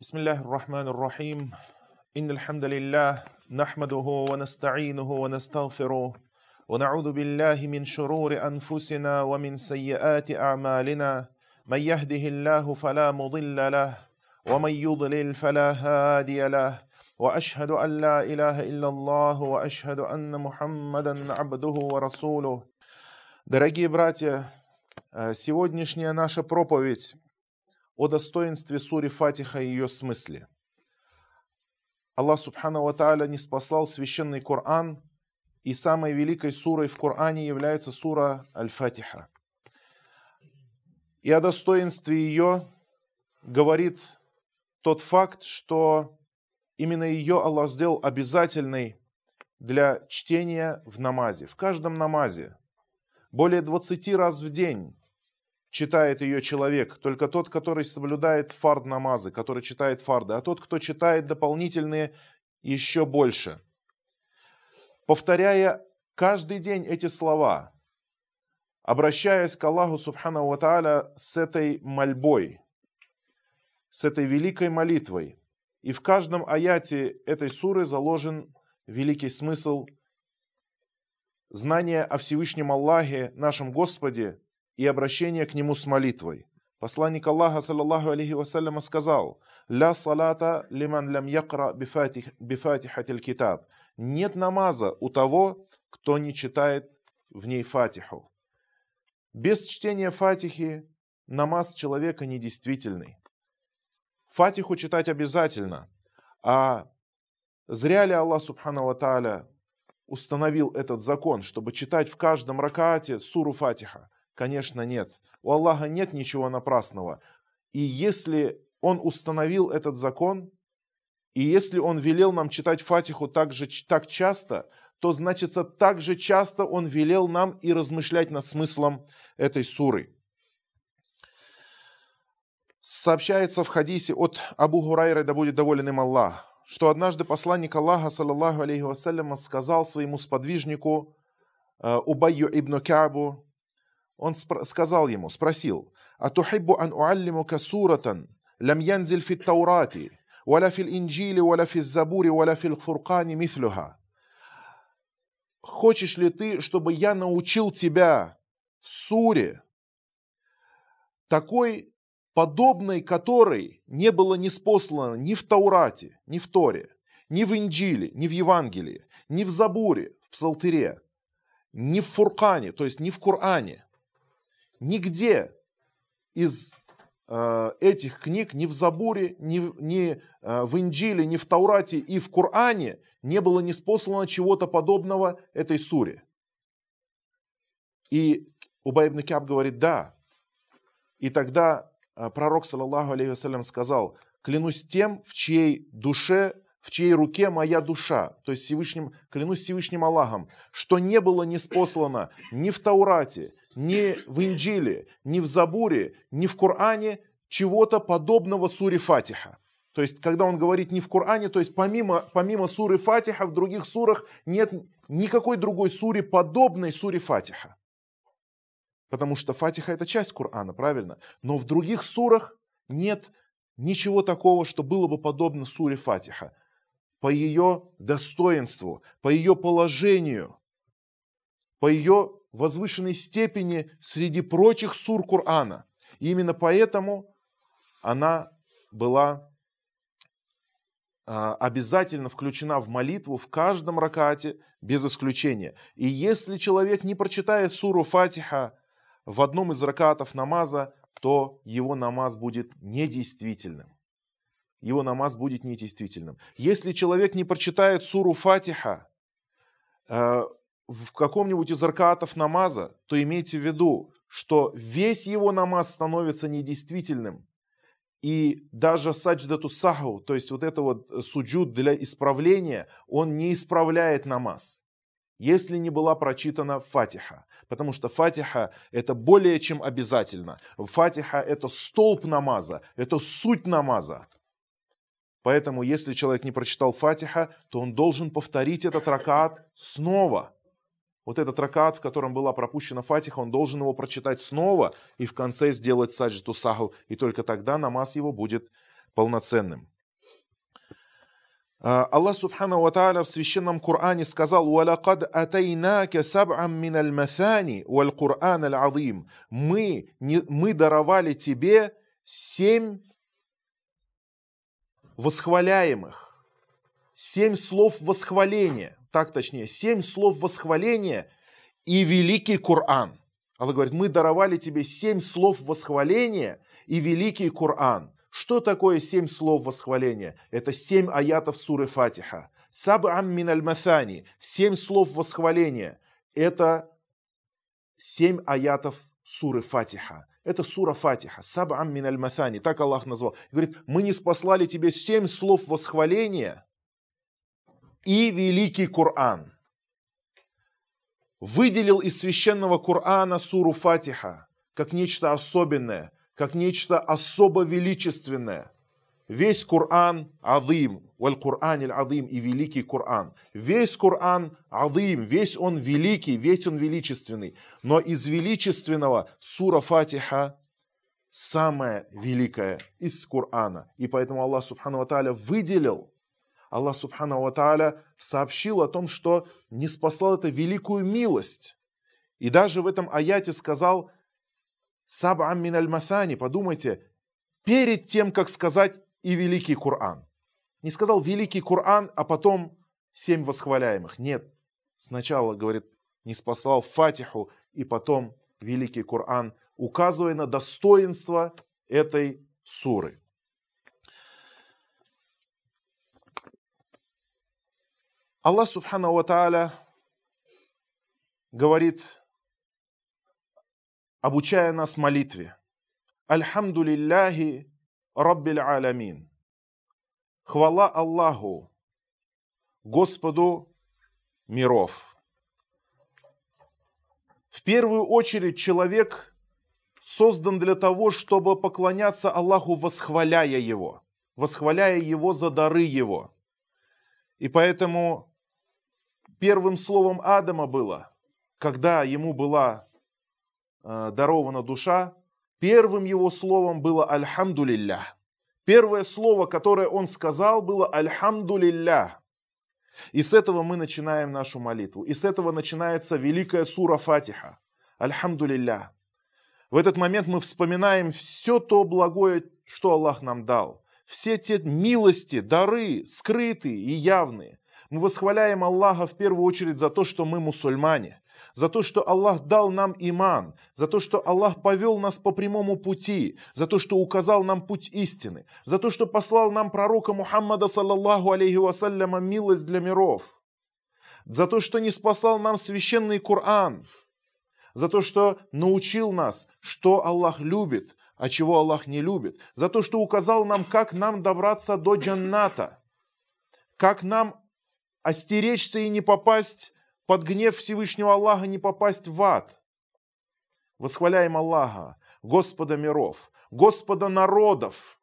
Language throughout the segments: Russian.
بسم الله الرحمن الرحيم إن الحمد لله نحمده ونستعينه ونستغفره ونعوذ بالله من شرور أنفسنا ومن سيئات أعمالنا من يهده الله فلا مضل له ومن يضلل فلا هادي له وأشهد أن لا إله إلا الله وأشهد أن محمدا عبده ورسوله Дорогие братья, э, сегодняшняя наша проповедь о достоинстве сури Фатиха и ее смысле. Аллах Субхану Ва Тааля не спасал священный Коран, и самой великой сурой в Коране является сура Аль-Фатиха. И о достоинстве ее говорит тот факт, что именно ее Аллах сделал обязательной для чтения в намазе, в каждом намазе. Более 20 раз в день читает ее человек, только тот, который соблюдает фард намазы, который читает фарды, а тот, кто читает дополнительные, еще больше. Повторяя каждый день эти слова, обращаясь к Аллаху Субхану Ва с этой мольбой, с этой великой молитвой. И в каждом аяте этой суры заложен великий смысл знания о Всевышнем Аллахе, нашем Господе, и обращение к Нему с молитвой. Посланник Аллаха, саллаллаху алейхи вассаляма, сказал, «Ля салата лиман лям якра бифатихатиль китаб». Нет намаза у того, кто не читает в ней фатиху. Без чтения фатихи намаз человека недействительный. Фатиху читать обязательно. А зря ли Аллах Субхану Ва Тааля установил этот закон, чтобы читать в каждом ракате суру Фатиха? Конечно, нет. У Аллаха нет ничего напрасного. И если Он установил этот закон, и если Он велел нам читать Фатиху так, же, так часто, то значит, так же часто Он велел нам и размышлять над смыслом этой суры. Сообщается в хадисе от Абу Хурайры, да будет доволен им Аллах, что однажды посланник Аллаха, صلى الله عليه وسلم, сказал своему сподвижнику э, Убайю ибн Кабу, он сказал ему, спросил, «أتحب أن أعلمك سورة لم ينزل في التوراة، ولا في الإنجيل، ولا في الزبور، ولا في الفرقان مثلها». Хочешь ли ты, чтобы я научил тебя суре, такой, подобной которой не было неспослано ни в Таурате, ни в Торе, ни в Инджиле, ни в Евангелии, ни в Забуре, в Псалтыре, ни в Фуркане, то есть ни в Коране – Нигде из э, этих книг ни в Забуре, ни, ни э, в Инджиле, ни в Таурате и в Коране не было неспослано чего-то подобного этой суре. И Убай ибн Кяб говорит, да. И тогда э, пророк, саллаллаху алейхи вассалям, сказал, клянусь тем, в чьей душе, в чьей руке моя душа, то есть Всевышним, клянусь Всевышним Аллахом, что не было неспослано ни в Таурате, ни в Инджиле, ни в Забуре, ни в Коране чего-то подобного суре Фатиха. То есть, когда он говорит не в Коране, то есть помимо, помимо суры Фатиха, в других сурах нет никакой другой суре, подобной суре Фатиха. Потому что Фатиха это часть Корана, правильно? Но в других сурах нет ничего такого, что было бы подобно суре Фатиха. По ее достоинству, по ее положению, по ее возвышенной степени среди прочих сур Корана. И именно поэтому она была а, обязательно включена в молитву в каждом ракате без исключения. И если человек не прочитает суру Фатиха в одном из ракатов намаза, то его намаз будет недействительным. Его намаз будет недействительным. Если человек не прочитает суру Фатиха а, в каком-нибудь из аркатов намаза, то имейте в виду, что весь его намаз становится недействительным. И даже садждату саху, то есть вот это вот суджуд для исправления, он не исправляет намаз, если не была прочитана фатиха. Потому что фатиха это более чем обязательно. Фатиха это столб намаза, это суть намаза. Поэтому если человек не прочитал фатиха, то он должен повторить этот ракат снова – вот этот ракат, в котором была пропущена фатиха, он должен его прочитать снова и в конце сделать саджиту саху, и только тогда намаз его будет полноценным. А, Аллах Субхану Ва Тааля в священном Коране сказал «Валакад атайнака саб'ам мин аль-маthani валь Кур'ан аль-азим». Мы, мы даровали тебе семь восхваляемых, семь слов восхваления, так точнее, семь слов восхваления и великий Коран. Аллах говорит, мы даровали тебе семь слов восхваления и великий Коран. Что такое семь слов восхваления? Это семь аятов суры Фатиха. Саб'ам мин аль-маthani. Семь слов восхваления. Это семь аятов суры Фатиха. Это сура Фатиха. Саб'ам мин аль-маthani. Так Аллах назвал. Говорит, мы не спаслали тебе семь слов восхваления и великий Коран. Выделил из священного Корана суру Фатиха как нечто особенное – как нечто особо величественное. Весь Коран Адим, валь Коран Адим и великий Коран. Весь Коран Адим, весь он великий, весь он величественный. Но из величественного сура Фатиха самая великая из Корана. И поэтому Аллах Субхану Тааля выделил, Аллах Субхану Тааля сообщил о том, что не спасал это великую милость. И даже в этом аяте сказал – Саб'ам мин аль-маthani, подумайте, перед тем, как сказать и великий Коран. Не сказал великий Коран, а потом семь восхваляемых. Нет, сначала, говорит, не спасал Фатиху, и потом великий Коран, указывая на достоинство этой суры. Аллах Субхану Ва говорит обучая нас молитве. Альхамду лилляхи Раббил Аламин. Хвала Аллаху, Господу миров. В первую очередь человек создан для того, чтобы поклоняться Аллаху, восхваляя Его, восхваляя Его за дары Его. И поэтому первым словом Адама было, когда ему была Э, дарована душа, первым его словом было «Альхамду лиллях». Первое слово, которое он сказал, было «Альхамду лиллях». И с этого мы начинаем нашу молитву. И с этого начинается великая сура Фатиха. Альхамду лиллях. В этот момент мы вспоминаем все то благое, что Аллах нам дал. Все те милости, дары, скрытые и явные. Мы восхваляем Аллаха в первую очередь за то, что мы мусульмане за то, что Аллах дал нам иман, за то, что Аллах повел нас по прямому пути, за то, что указал нам путь истины, за то, что послал нам пророка Мухаммада, саллаллаху алейхи вассаляма, милость для миров, за то, что не спасал нам священный Коран, за то, что научил нас, что Аллах любит, а чего Аллах не любит, за то, что указал нам, как нам добраться до джанната, как нам остеречься и не попасть под гнев Всевышнего Аллаха не попасть в ад. Восхваляем Аллаха, Господа миров, Господа народов,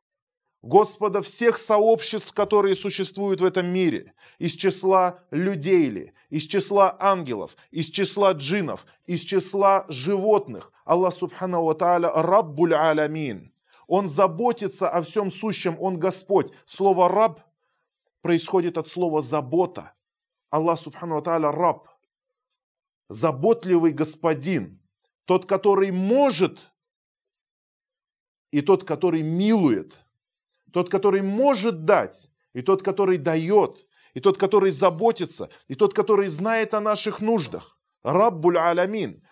Господа всех сообществ, которые существуют в этом мире, из числа людей ли, из числа ангелов, из числа джинов, из числа животных. Аллах Субхану Ва Тааля Раббуль Алямин. Он заботится о всем сущем, Он Господь. Слово «раб» происходит от слова «забота». Аллах Субхану Ва Тааля Раб заботливый господин, тот, который может, и тот, который милует, тот, который может дать, и тот, который дает, и тот, который заботится, и тот, который знает о наших нуждах. Раббуль Алямин.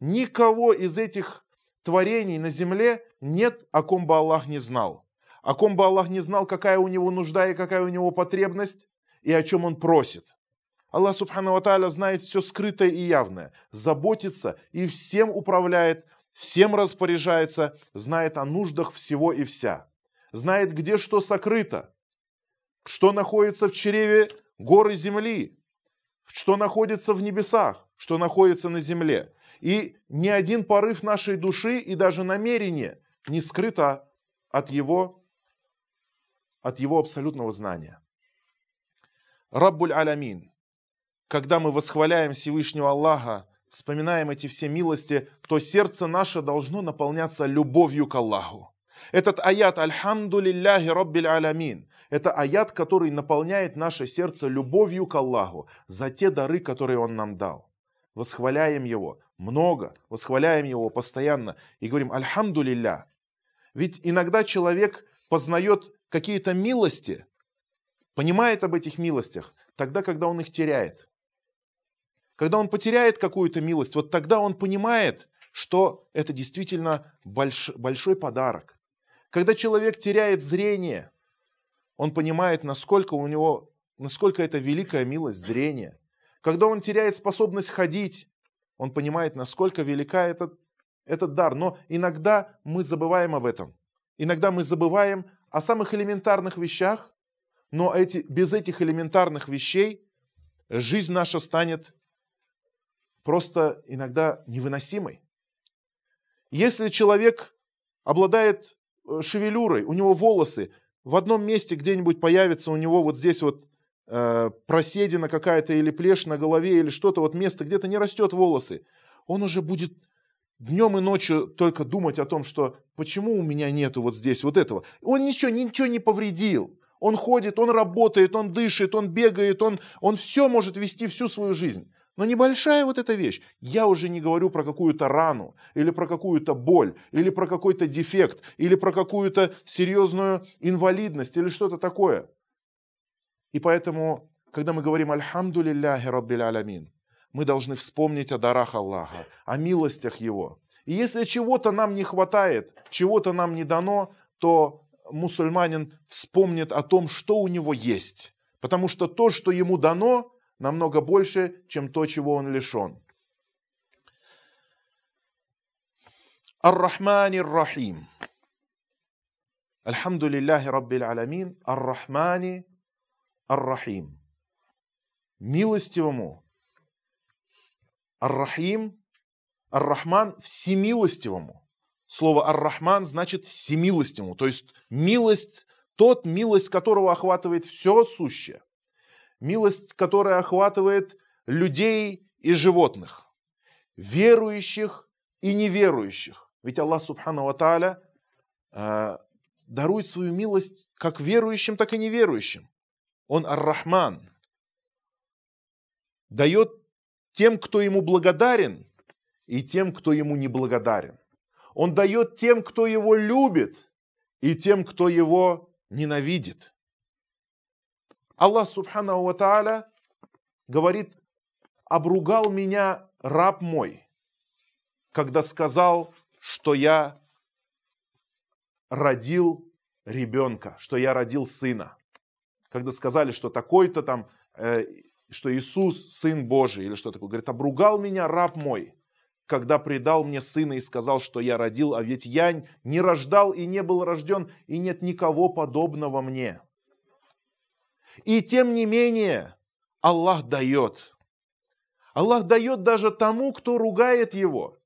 Никого из этих творений на земле нет, о ком бы Аллах не знал. О ком бы Аллах не знал, какая у него нужда и какая у него потребность, и о чем он просит. Аллах Субхану Ва знает все скрытое и явное, заботится и всем управляет, всем распоряжается, знает о нуждах всего и вся. Знает, где что сокрыто, что находится в чреве горы земли, что находится в небесах, что находится на земле. И ни один порыв нашей души и даже намерение не скрыто от его, от его абсолютного знания. Раббуль Алямин – когда мы восхваляем Всевышнего Аллаха, вспоминаем эти все милости, то сердце наше должно наполняться любовью к Аллаху. Этот аят «Альхамду лилляхи Раббиль Алямин» – это аят, который наполняет наше сердце любовью к Аллаху за те дары, которые Он нам дал. Восхваляем Его много, восхваляем Его постоянно и говорим «Альхамду лилля». Ведь иногда человек познает какие-то милости, понимает об этих милостях, тогда, когда он их теряет. Когда он потеряет какую-то милость, вот тогда он понимает, что это действительно больш, большой подарок. Когда человек теряет зрение, он понимает, насколько у него, насколько это великая милость зрения. Когда он теряет способность ходить, он понимает, насколько велика этот, этот дар. Но иногда мы забываем об этом. Иногда мы забываем о самых элементарных вещах, но эти, без этих элементарных вещей жизнь наша станет просто иногда невыносимой. Если человек обладает э, шевелюрой, у него волосы, в одном месте где-нибудь появится у него вот здесь вот э, проседина какая-то или плешь на голове или что-то, вот место где-то не растет волосы, он уже будет днем и ночью только думать о том, что почему у меня нету вот здесь вот этого. Он ничего, ничего не повредил. Он ходит, он работает, он дышит, он бегает, он, он все может вести всю свою жизнь. Но небольшая вот эта вещь. Я уже не говорю про какую-то рану, или про какую-то боль, или про какой-то дефект, или про какую-то серьезную инвалидность, или что-то такое. И поэтому, когда мы говорим «Альхамду лилляхи Раббиль Алямин», мы должны вспомнить о дарах Аллаха, о милостях Его. И если чего-то нам не хватает, чего-то нам не дано, то мусульманин вспомнит о том, что у него есть. Потому что то, что ему дано, намного больше, чем то, чего он лишен. Ар-Рахмани Рахим. Альхамду лилляхи Раббиль Алямин. Ар-Рахмани Ар-Рахим. Милостивому. Ар-Рахим. Ар-Рахман всемилостивому. Слово Ар-Рахман значит всемилостивому. То есть милость, тот, милость которого охватывает все сущее милость, которая охватывает людей и животных, верующих и неверующих. Ведь Аллах Субхану Ва э, дарует свою милость как верующим, так и неверующим. Он Ар-Рахман. Дает тем, кто ему благодарен, и тем, кто ему не благодарен. Он дает тем, кто его любит, и тем, кто его ненавидит. Аллах Субхану Тааля говорит, обругал меня раб мой, когда сказал, что я родил ребенка, что я родил сына. Когда сказали, что такой-то там, э, что Иисус сын Божий или что такое. Говорит, обругал меня раб мой, когда предал мне сына и сказал, что я родил, а ведь я не рождал и не был рожден, и нет никого подобного мне. И тем не менее, Аллах дает. Аллах дает даже тому, кто ругает Его,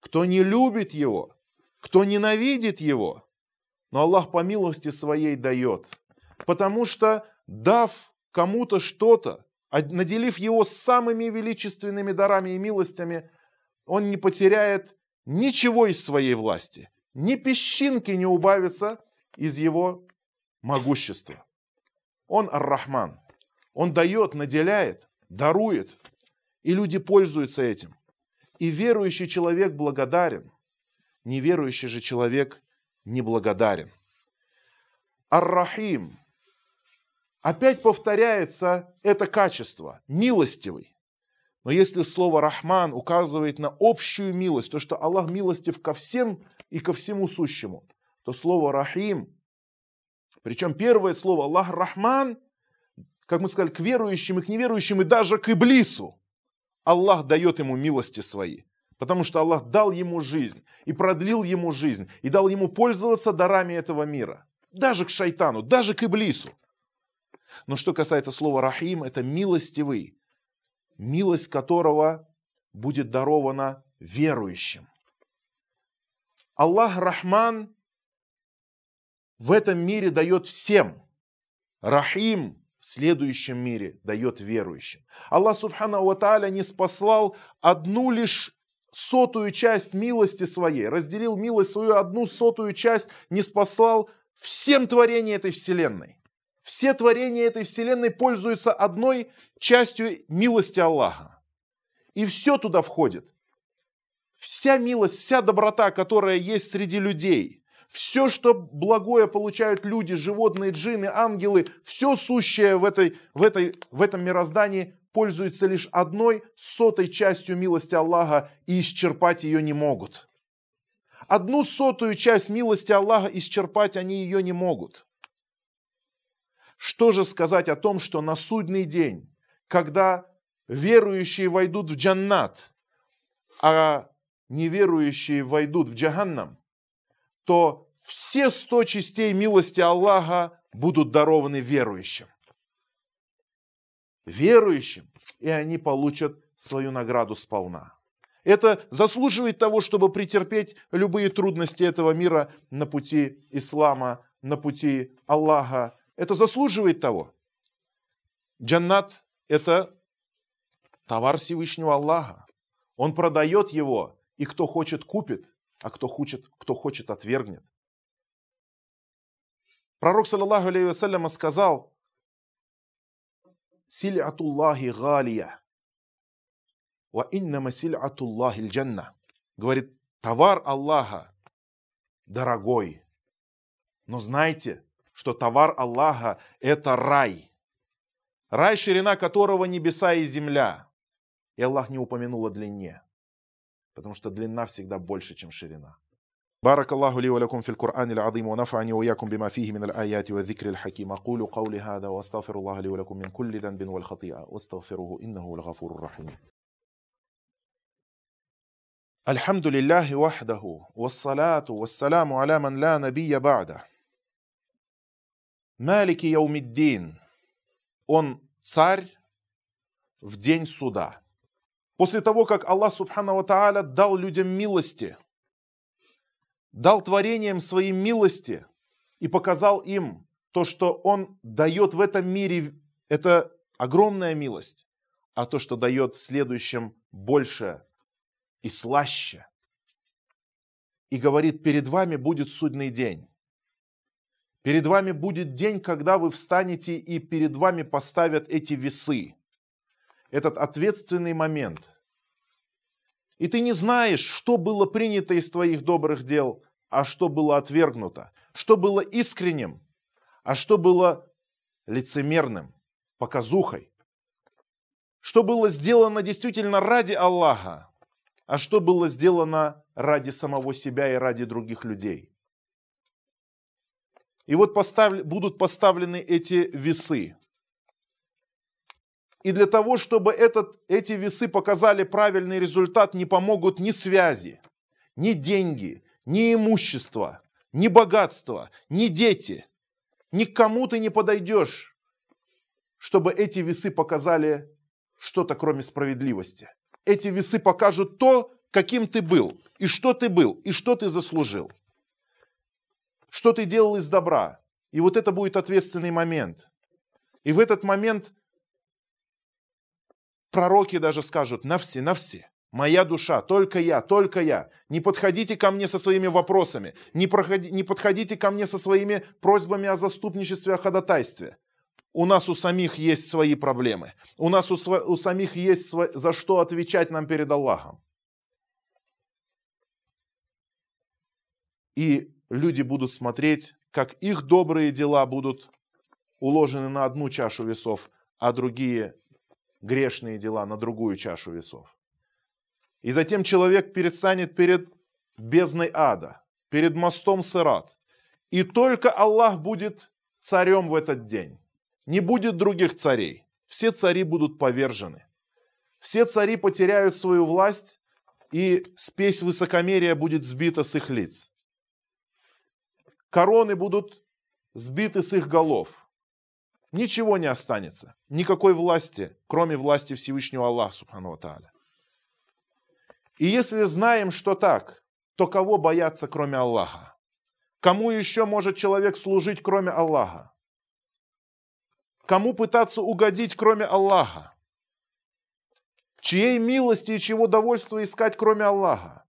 кто не любит Его, кто ненавидит Его. Но Аллах по милости своей дает. Потому что, дав кому-то что-то, наделив его самыми величественными дарами и милостями, он не потеряет ничего из своей власти, ни песчинки не убавится из его могущества. Он Ар-Рахман. Он дает, наделяет, дарует. И люди пользуются этим. И верующий человек благодарен. Неверующий же человек неблагодарен. Ар-Рахим. Опять повторяется это качество. Милостивый. Но если слово «рахман» указывает на общую милость, то, что Аллах милостив ко всем и ко всему сущему, то слово «рахим» Причем первое слово Аллах Рахман, как мы сказали, к верующим и к неверующим, и даже к Иблису. Аллах дает ему милости свои. Потому что Аллах дал ему жизнь и продлил ему жизнь, и дал ему пользоваться дарами этого мира. Даже к шайтану, даже к Иблису. Но что касается слова «рахим», это милостивый, милость которого будет дарована верующим. Аллах Рахман в этом мире дает всем. Рахим в следующем мире дает верующим. Аллах Субхану Ва не спаслал одну лишь сотую часть милости своей, разделил милость свою одну сотую часть, не спасал всем творениям этой вселенной. Все творения этой вселенной пользуются одной частью милости Аллаха. И все туда входит. Вся милость, вся доброта, которая есть среди людей, все, что благое получают люди, животные, джины, ангелы, все сущее в, этой, в, этой, в этом мироздании пользуются лишь одной сотой частью милости Аллаха и исчерпать ее не могут. Одну сотую часть милости Аллаха исчерпать они ее не могут. Что же сказать о том, что на судный день, когда верующие войдут в джаннат, а неверующие войдут в джаханнам, то все сто частей милости Аллаха будут дарованы верующим верующим, и они получат свою награду сполна. Это заслуживает того, чтобы претерпеть любые трудности этого мира на пути ислама, на пути Аллаха. Это заслуживает того. Джаннат – это товар Всевышнего Аллаха. Он продает его, и кто хочет, купит, а кто хочет, кто хочет отвергнет. Пророк, саллаллаху алейhi сказал, силятуллахи галия. Ва иннама силятуллахи джанна. Говорит, товар Аллаха дорогой. Но знайте, что товар Аллаха – это рай. Рай, ширина которого небеса и земля. И Аллах не упомянул о длине, потому что длина всегда больше, чем ширина. بارك الله لي ولكم في القرآن العظيم ونفعني وإياكم بما فيه من الآيات والذكر الحكيم أقول قولي هذا وأستغفر الله لي ولكم من كل ذنب والخطيئة واستغفروه إنه الغفور الرحيم الحمد لله وحده والصلاة والسلام على من لا نبي بعده مالك يوم الدين Он царь в день суда. После того, как Аллах Субхану Тааля дал людям милости – дал творениям своим милости и показал им то, что Он дает в этом мире, это огромная милость, а то, что дает в следующем больше и слаще. И говорит, перед вами будет судный день. Перед вами будет день, когда вы встанете и перед вами поставят эти весы. Этот ответственный момент – и ты не знаешь, что было принято из твоих добрых дел, а что было отвергнуто, что было искренним, а что было лицемерным, показухой, что было сделано действительно ради Аллаха, а что было сделано ради самого себя и ради других людей. И вот постав... будут поставлены эти весы. И для того, чтобы этот, эти весы показали правильный результат, не помогут ни связи, ни деньги, ни имущество, ни богатство, ни дети. Никому ты не подойдешь, чтобы эти весы показали что-то кроме справедливости. Эти весы покажут то, каким ты был, и что ты был, и что ты заслужил. Что ты делал из добра. И вот это будет ответственный момент. И в этот момент Пророки даже скажут на все, на все. Моя душа, только я, только я. Не подходите ко мне со своими вопросами. Не, проходи, не подходите ко мне со своими просьбами о заступничестве, о ходатайстве. У нас у самих есть свои проблемы. У нас у, у самих есть сво, за что отвечать нам перед Аллахом. И люди будут смотреть, как их добрые дела будут уложены на одну чашу весов, а другие грешные дела на другую чашу весов. И затем человек перестанет перед бездной ада, перед мостом Сырат. И только Аллах будет царем в этот день. Не будет других царей. Все цари будут повержены. Все цари потеряют свою власть, и спесь высокомерия будет сбита с их лиц. Короны будут сбиты с их голов ничего не останется. Никакой власти, кроме власти Всевышнего Аллаха, Субхану Тааля. И если знаем, что так, то кого бояться, кроме Аллаха? Кому еще может человек служить, кроме Аллаха? Кому пытаться угодить, кроме Аллаха? Чьей милости и чего довольства искать, кроме Аллаха?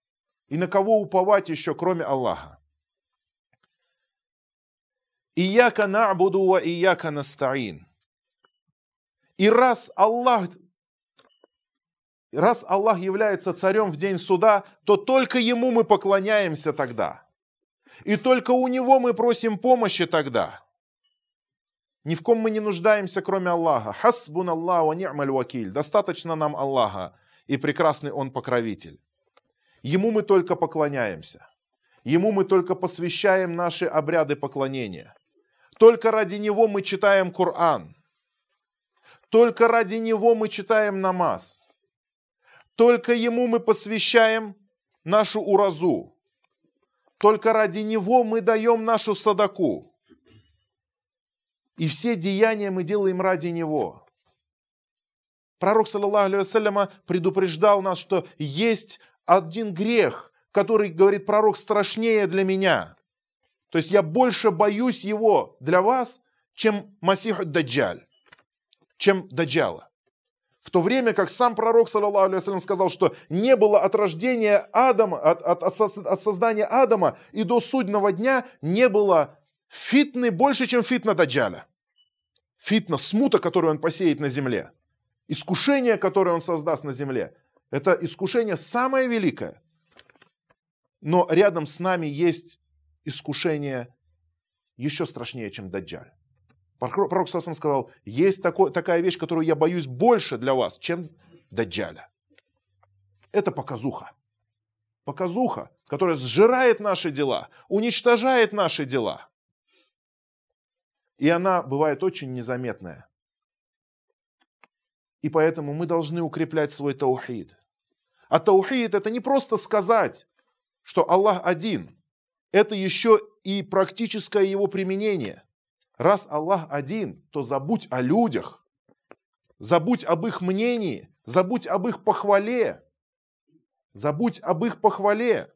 И на кого уповать еще, кроме Аллаха? Ияка нa'буду ва ияка настаин. И раз Аллах, раз Аллах является царем в день суда, то только Ему мы поклоняемся тогда. И только у Него мы просим помощи тогда. Ни в ком мы не нуждаемся, кроме Аллаха. Хасбун Аллаху ни'маль вакиль. Достаточно нам Аллаха, и прекрасный Он покровитель. Ему мы только поклоняемся. Ему мы только посвящаем наши обряды поклонения. Только ради Него мы читаем Коран. Только ради Него мы читаем намаз. Только Ему мы посвящаем нашу уразу. Только ради Него мы даем нашу садаку. И все деяния мы делаем ради Него. Пророк, саллаллаху алейhi предупреждал нас, что есть один грех, который, говорит пророк, страшнее для меня. То есть я больше боюсь его для вас, чем Масиху Даджаль, чем Даджала. В то время как сам пророк, саллаллаху алейhi сказал, что не было от рождения Адама, от, от, от создания Адама и до судного дня не было фитны больше, чем фитна Даджаля. Фитна, смута, которую он посеет на земле. Искушение, которое он создаст на земле. Это искушение самое великое. Но рядом с нами есть искушение еще страшнее, чем Даджаль. Пророк Сасан сказал, есть такой, такая вещь, которую я боюсь больше для вас, чем Даджаля. Это показуха. Показуха, которая сжирает наши дела, уничтожает наши дела. И она бывает очень незаметная. И поэтому мы должны укреплять свой таухид. А таухид это не просто сказать, что Аллах один – это еще и практическое его применение. Раз Аллах один, то забудь о людях, забудь об их мнении, забудь об их похвале, забудь об их похвале.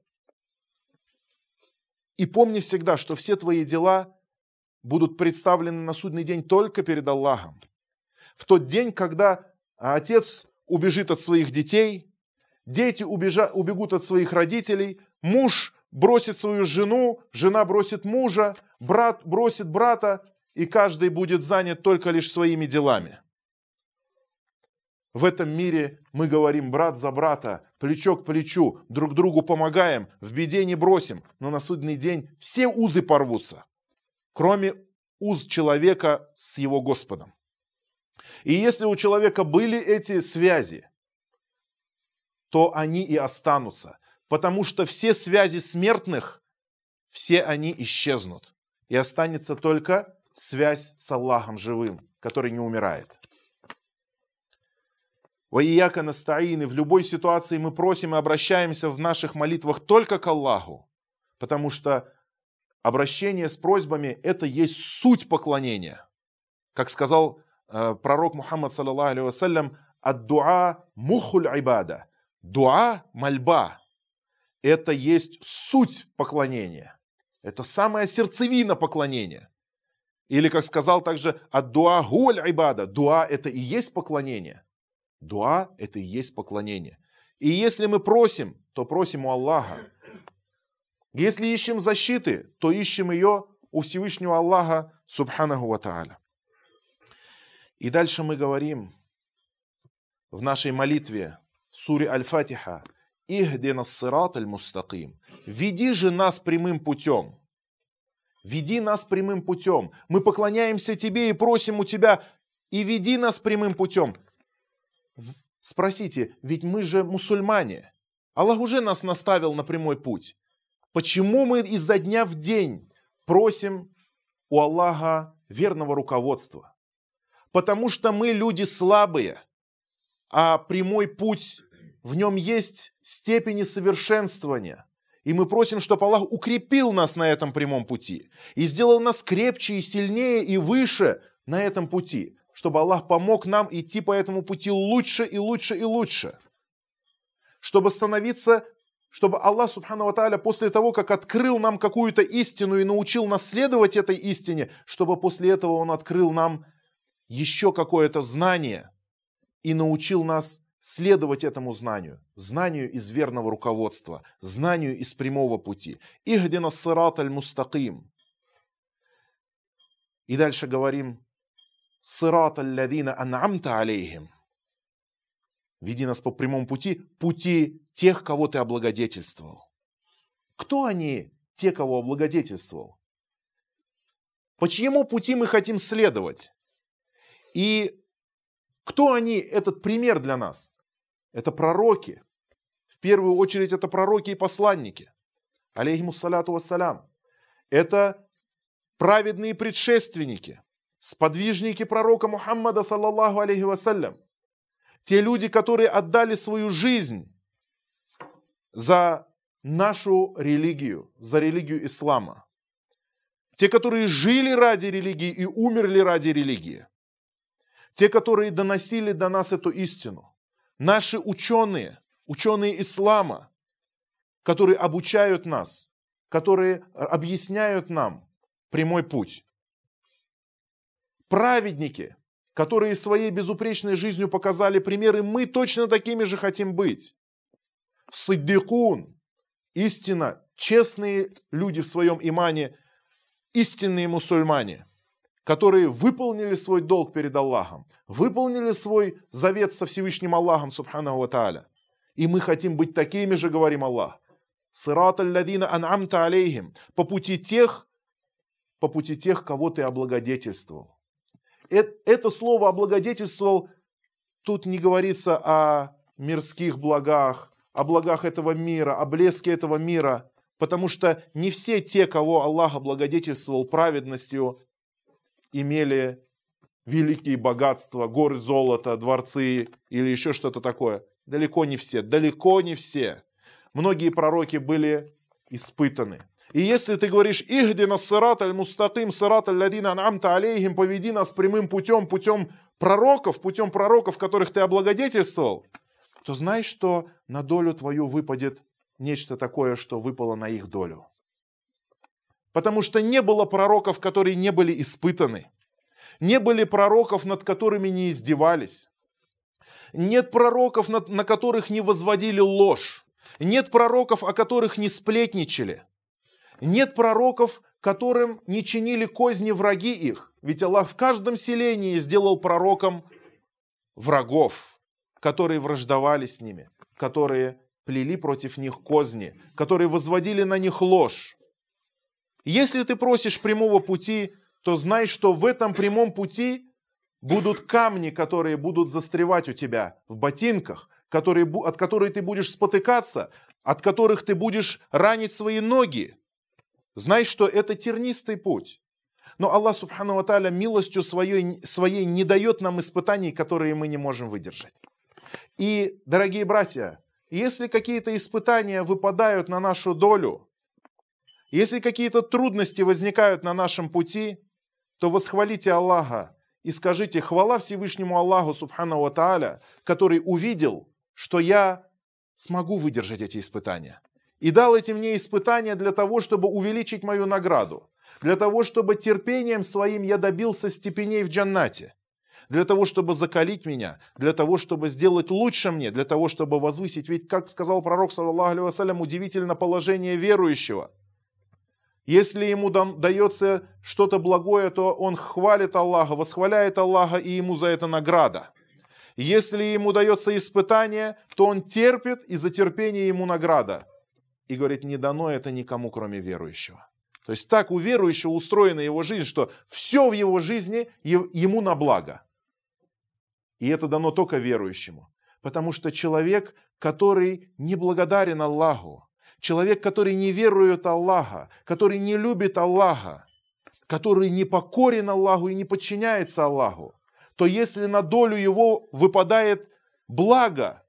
И помни всегда, что все твои дела будут представлены на судный день только перед Аллахом. В тот день, когда отец убежит от своих детей, дети убежа, убегут от своих родителей, муж бросит свою жену, жена бросит мужа, брат бросит брата, и каждый будет занят только лишь своими делами. В этом мире мы говорим брат за брата, плечо к плечу, друг другу помогаем, в беде не бросим, но на судный день все узы порвутся, кроме уз человека с его Господом. И если у человека были эти связи, то они и останутся потому что все связи смертных, все они исчезнут. И останется только связь с Аллахом живым, который не умирает. Ваияка настаин, и в любой ситуации мы просим и обращаемся в наших молитвах только к Аллаху, потому что обращение с просьбами – это есть суть поклонения. Как сказал э, пророк Мухаммад, саллаллаху алейhi вассалям, «Ад-дуа мухуль айбада» – дуа – мольба, это есть суть поклонения. Это самая сердцевина поклонения. Или, как сказал также, ад-дуа гуль айбада. Дуа – это и есть поклонение. Дуа – это и есть поклонение. И если мы просим, то просим у Аллаха. Если ищем защиты, то ищем ее у Всевышнего Аллаха, субханаху ва та'аля. И дальше мы говорим в нашей молитве, в суре Аль-Фатиха, Ихдина сират аль-мустаким. Веди же нас прямым путем. Веди нас прямым путем. Мы поклоняемся Тебе и просим у Тебя, и веди нас прямым путем. Спросите, ведь мы же мусульмане. Аллах уже нас наставил на прямой путь. Почему мы изо дня в день просим у Аллаха верного руководства? Потому что мы люди слабые, а прямой путь в нем есть степени совершенствования. И мы просим, чтобы Аллах укрепил нас на этом прямом пути и сделал нас крепче и сильнее и выше на этом пути, чтобы Аллах помог нам идти по этому пути лучше и лучше и лучше. Чтобы становиться, чтобы Аллах, Субхану Тааля, после того, как открыл нам какую-то истину и научил нас следовать этой истине, чтобы после этого Он открыл нам еще какое-то знание и научил нас следовать этому знанию, знанию из верного руководства, знанию из прямого пути. Ихдина сират аль-мустаким. И дальше говорим, сират аль-ладина ан'амта алейхим. Веди нас по прямому пути, пути тех, кого ты облагодетельствовал. Кто они, те, кого облагодетельствовал? По чьему пути мы хотим следовать? И кто они, этот пример для нас? Это пророки. В первую очередь это пророки и посланники. Алейхиму салату вассалям. Это праведные предшественники, сподвижники пророка Мухаммада, саллаллаху алейхи вассалям. Те люди, которые отдали свою жизнь за нашу религию, за религию ислама. Те, которые жили ради религии и умерли ради религии. Те, которые доносили до нас эту истину. Наши ученые, ученые ислама, которые обучают нас, которые объясняют нам прямой путь. Праведники, которые своей безупречной жизнью показали примеры, мы точно такими же хотим быть. Саддикун, истинно честные люди в своем имане, истинные мусульмане, которые выполнили свой долг перед Аллахом, выполнили свой завет со Всевышним Аллахом, субханаху ва И мы хотим быть такими же, говорим Аллах. Сират алладина ан'амта алейхим. По пути тех, по пути тех, кого ты облагодетельствовал. Это слово облагодетельствовал, тут не говорится о мирских благах, о благах этого мира, о блеске этого мира, потому что не все те, кого Аллах облагодетельствовал праведностью, имели великие богатства, горы золота, дворцы или еще что-то такое. Далеко не все, далеко не все. Многие пророки были испытаны. И если ты говоришь «Ихдина сират аль-мустаким, сират аль-ладина ан'амта алейхим», поведи нас прямым путем, путем пророков, путем пророков, которых ты облагодетельствовал, то знай, что на долю твою выпадет нечто такое, что выпало на их долю. Потому что не было пророков, которые не были испытаны. Не были пророков, над которыми не издевались. Нет пророков, на которых не возводили ложь. Нет пророков, о которых не сплетничали. Нет пророков, которым не чинили козни враги их. Ведь Аллах в каждом селении сделал пророком врагов, которые враждовали с ними, которые плели против них козни, которые возводили на них ложь. Если ты просишь прямого пути, то знай, что в этом прямом пути будут камни, которые будут застревать у тебя в ботинках, которые, от которых ты будешь спотыкаться, от которых ты будешь ранить свои ноги. Знай, что это тернистый путь. Но Аллах Субхану Ва милостью своей, своей не дает нам испытаний, которые мы не можем выдержать. И, дорогие братья, если какие-то испытания выпадают на нашу долю, если какие-то трудности возникают на нашем пути, то восхвалите Аллаха и скажите хвала Всевышнему Аллаху Субхану Ва который увидел, что я смогу выдержать эти испытания и дал эти мне испытания для того, чтобы увеличить мою награду, для того, чтобы терпением своим я добился степеней в джаннате, для того, чтобы закалить меня, для того, чтобы сделать лучше мне, для того, чтобы возвысить. Ведь, как сказал пророк, саллаху удивительно положение верующего. Если ему дается что-то благое, то он хвалит Аллаха, восхваляет Аллаха, и ему за это награда. Если ему дается испытание, то он терпит, и за терпение ему награда и говорит, не дано это никому, кроме верующего. То есть так у верующего устроена его жизнь, что все в его жизни ему на благо. И это дано только верующему. Потому что человек, который не благодарен Аллаху, человек, который не верует Аллаха, который не любит Аллаха, который не покорен Аллаху и не подчиняется Аллаху, то если на долю его выпадает благо,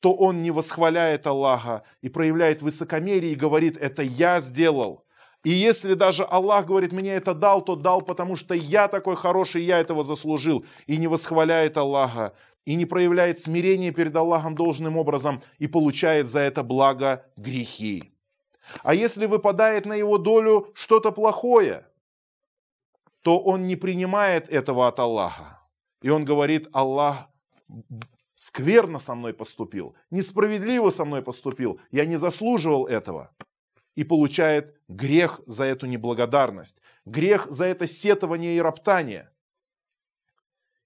то он не восхваляет Аллаха и проявляет высокомерие и говорит, это я сделал. И если даже Аллах говорит, мне это дал, то дал, потому что я такой хороший, я этого заслужил. И не восхваляет Аллаха, и не проявляет смирение перед Аллахом должным образом, и получает за это благо грехи. А если выпадает на его долю что-то плохое, то он не принимает этого от Аллаха. И он говорит, Аллах скверно со мной поступил, несправедливо со мной поступил, я не заслуживал этого. И получает грех за эту неблагодарность, грех за это сетование и роптание.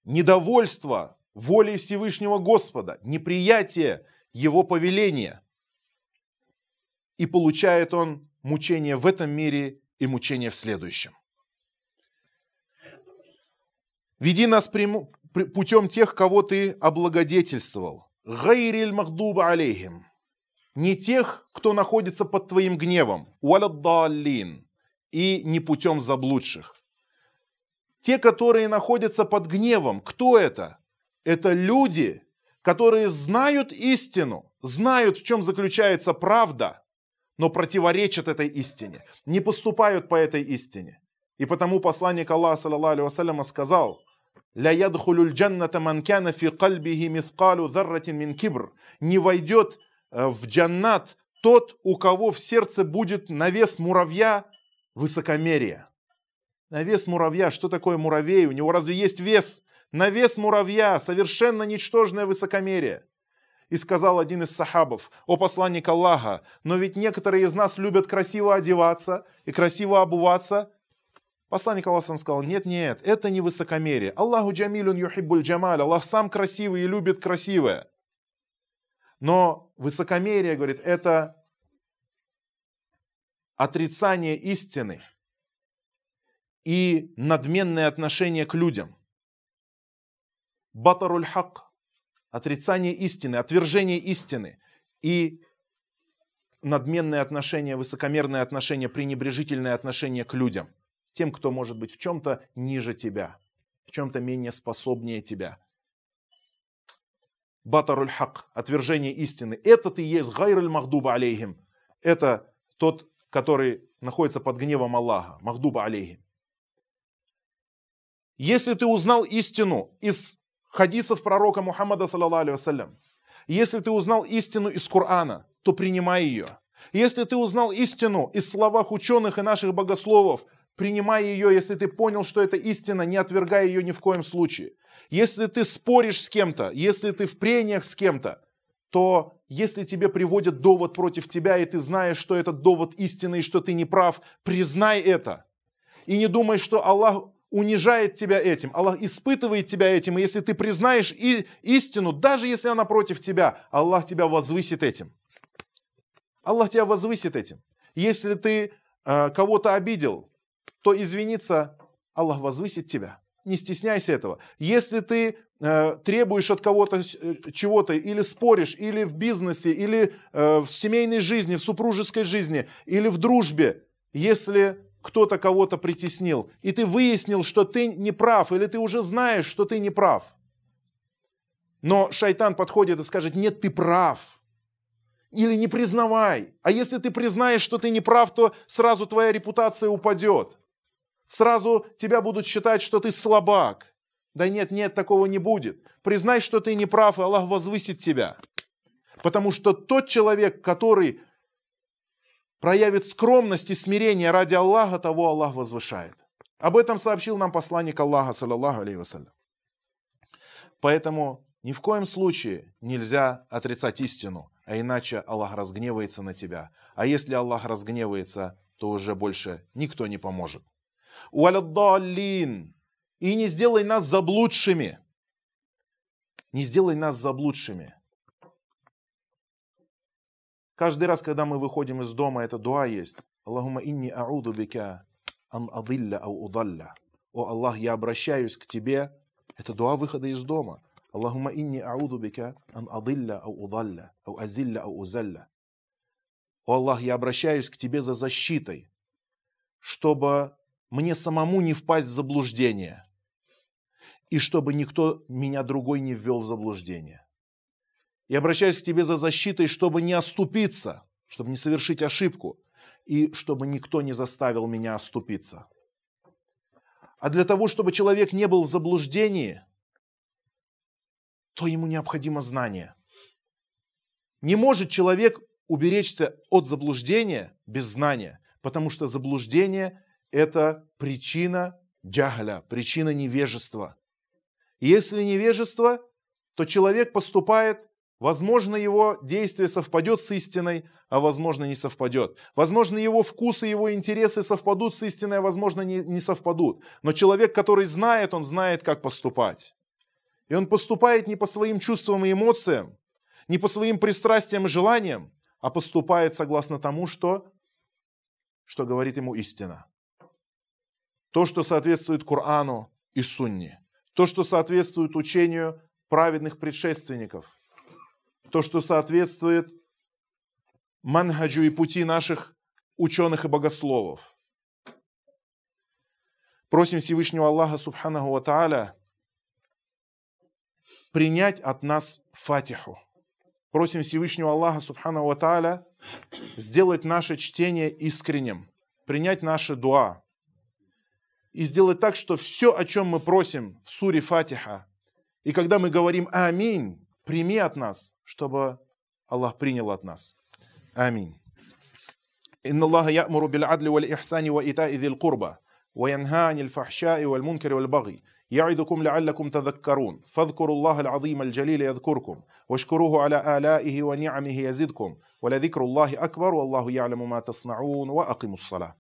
Недовольство волей Всевышнего Господа, неприятие Его повеления. И получает он мучение в этом мире и мучение в следующем. Веди нас путем тех, кого ты облагодетельствовал. Гайриль махдуба алейхим. Не тех, кто находится под твоим гневом. Уаладдаллин. И не путем заблудших. Те, которые находятся под гневом, кто это? Это люди, которые знают истину, знают, в чем заключается правда, но противоречат этой истине, не поступают по этой истине. И потому посланник Аллаха, саллаллаху алейhi сказал, «Ля ядхулюль джанната ман кяна фи кальбихи мithqалу зарратин мин кибр». Не войдет э, в джаннат тот, у кого в сердце будет навес муравья высокомерия. Навес муравья, что такое муравей? У него разве есть вес? Навес муравья, совершенно ничтожное высокомерие. И сказал один из сахабов, о посланник Аллаха, но ведь некоторые из нас любят красиво одеваться и красиво обуваться, Посланник Аллаха сказал, нет, нет, это не высокомерие. Аллаху джамилюн юхиббуль джамаль. Аллах сам красивый и любит красивое. Но высокомерие, говорит, это отрицание истины и надменное отношение к людям. Батаруль хак, отрицание истины, отвержение истины и надменное отношение, высокомерное отношение, пренебрежительное отношение к людям – тем, кто может быть в чем-то ниже тебя, в чем-то менее способнее тебя. Батаруль хак, отвержение истины. Это ты есть гайруль махдуба алейхим. Это тот, который находится под гневом Аллаха. Махдуба алейхим. Если ты узнал истину из хадисов пророка Мухаммада, саллаллаху если ты узнал истину из Корана, то принимай ее. Если ты узнал истину из словах ученых и наших богословов, принимай ее, если ты понял, что это истина, не отвергай ее ни в коем случае. Если ты споришь с кем-то, если ты в прениях с кем-то, то если тебе приводят довод против тебя, и ты знаешь, что этот довод истинный, и что ты не прав, признай это. И не думай, что Аллах унижает тебя этим. Аллах испытывает тебя этим. И если ты признаешь и истину, даже если она против тебя, Аллах тебя возвысит этим. Аллах тебя возвысит этим. Если ты э, кого-то обидел, то извиниться Аллах возвысит тебя. Не стесняйся этого. Если ты э, требуешь от кого-то э, чего-то, или споришь, или в бизнесе, или э, в семейной жизни, в супружеской жизни, или в дружбе, если кто-то кого-то притеснил, и ты выяснил, что ты не прав, или ты уже знаешь, что ты не прав, но шайтан подходит и скажет, нет, ты прав, или не признавай. А если ты признаешь, что ты не прав, то сразу твоя репутация упадет сразу тебя будут считать, что ты слабак. Да нет, нет, такого не будет. Признай, что ты не прав, и Аллах возвысит тебя. Потому что тот человек, который проявит скромность и смирение ради Аллаха, того Аллах возвышает. Об этом сообщил нам посланник Аллаха, саллаллаху вассалям. Поэтому ни в коем случае нельзя отрицать истину, а иначе Аллах разгневается на тебя. А если Аллах разгневается, то уже больше никто не поможет. Уаляддаллин. И не сделай нас заблудшими. Не сделай нас заблудшими. Каждый раз, когда мы выходим из дома, это дуа есть. Аллахума инни ауду бика ан адилля ау удалля. О Аллах, я обращаюсь к Тебе. Это дуа выхода из дома. Аллахума инни ауду бика ан адилля ау удалля, ау азилля ау узалля. О Аллах, я обращаюсь к Тебе за защитой, чтобы мне самому не впасть в заблуждение, и чтобы никто меня другой не ввел в заблуждение. И обращаюсь к тебе за защитой, чтобы не оступиться, чтобы не совершить ошибку, и чтобы никто не заставил меня оступиться. А для того, чтобы человек не был в заблуждении, то ему необходимо знание. Не может человек уберечься от заблуждения без знания, потому что заблуждение это причина джахля, причина невежества. Если невежество, то человек поступает, возможно, его действие совпадет с истиной, а возможно, не совпадет. Возможно, его вкусы, его интересы совпадут с истиной, а возможно, не, не совпадут. Но человек, который знает, он знает, как поступать. И он поступает не по своим чувствам и эмоциям, не по своим пристрастиям и желаниям, а поступает согласно тому, что, что говорит ему истина. То, что соответствует Корану и Сунне. То, что соответствует учению праведных предшественников. То, что соответствует манхаджу и пути наших ученых и богословов. Просим Всевышнего Аллаха Субханаху Ва принять от нас фатиху. Просим Всевышнего Аллаха Субхану Ва сделать наше чтение искренним, принять наши дуа и сделать так, что все, о чем мы просим в суре Фатиха, и когда мы говорим «Аминь», прими от нас, чтобы Аллах принял от нас. Аминь. إن الله يأمر بالعدل والإحسان وإيتاء ذي القربى وينهى عن الفحشاء والمنكر والبغي يعظكم لعلكم تذكرون فاذكروا الله العظيم الجليل يذكركم واشكروه على آلائه ونعمه يزدكم ولذكر الله أكبر والله يعلم ما تصنعون وأقموا الصلاة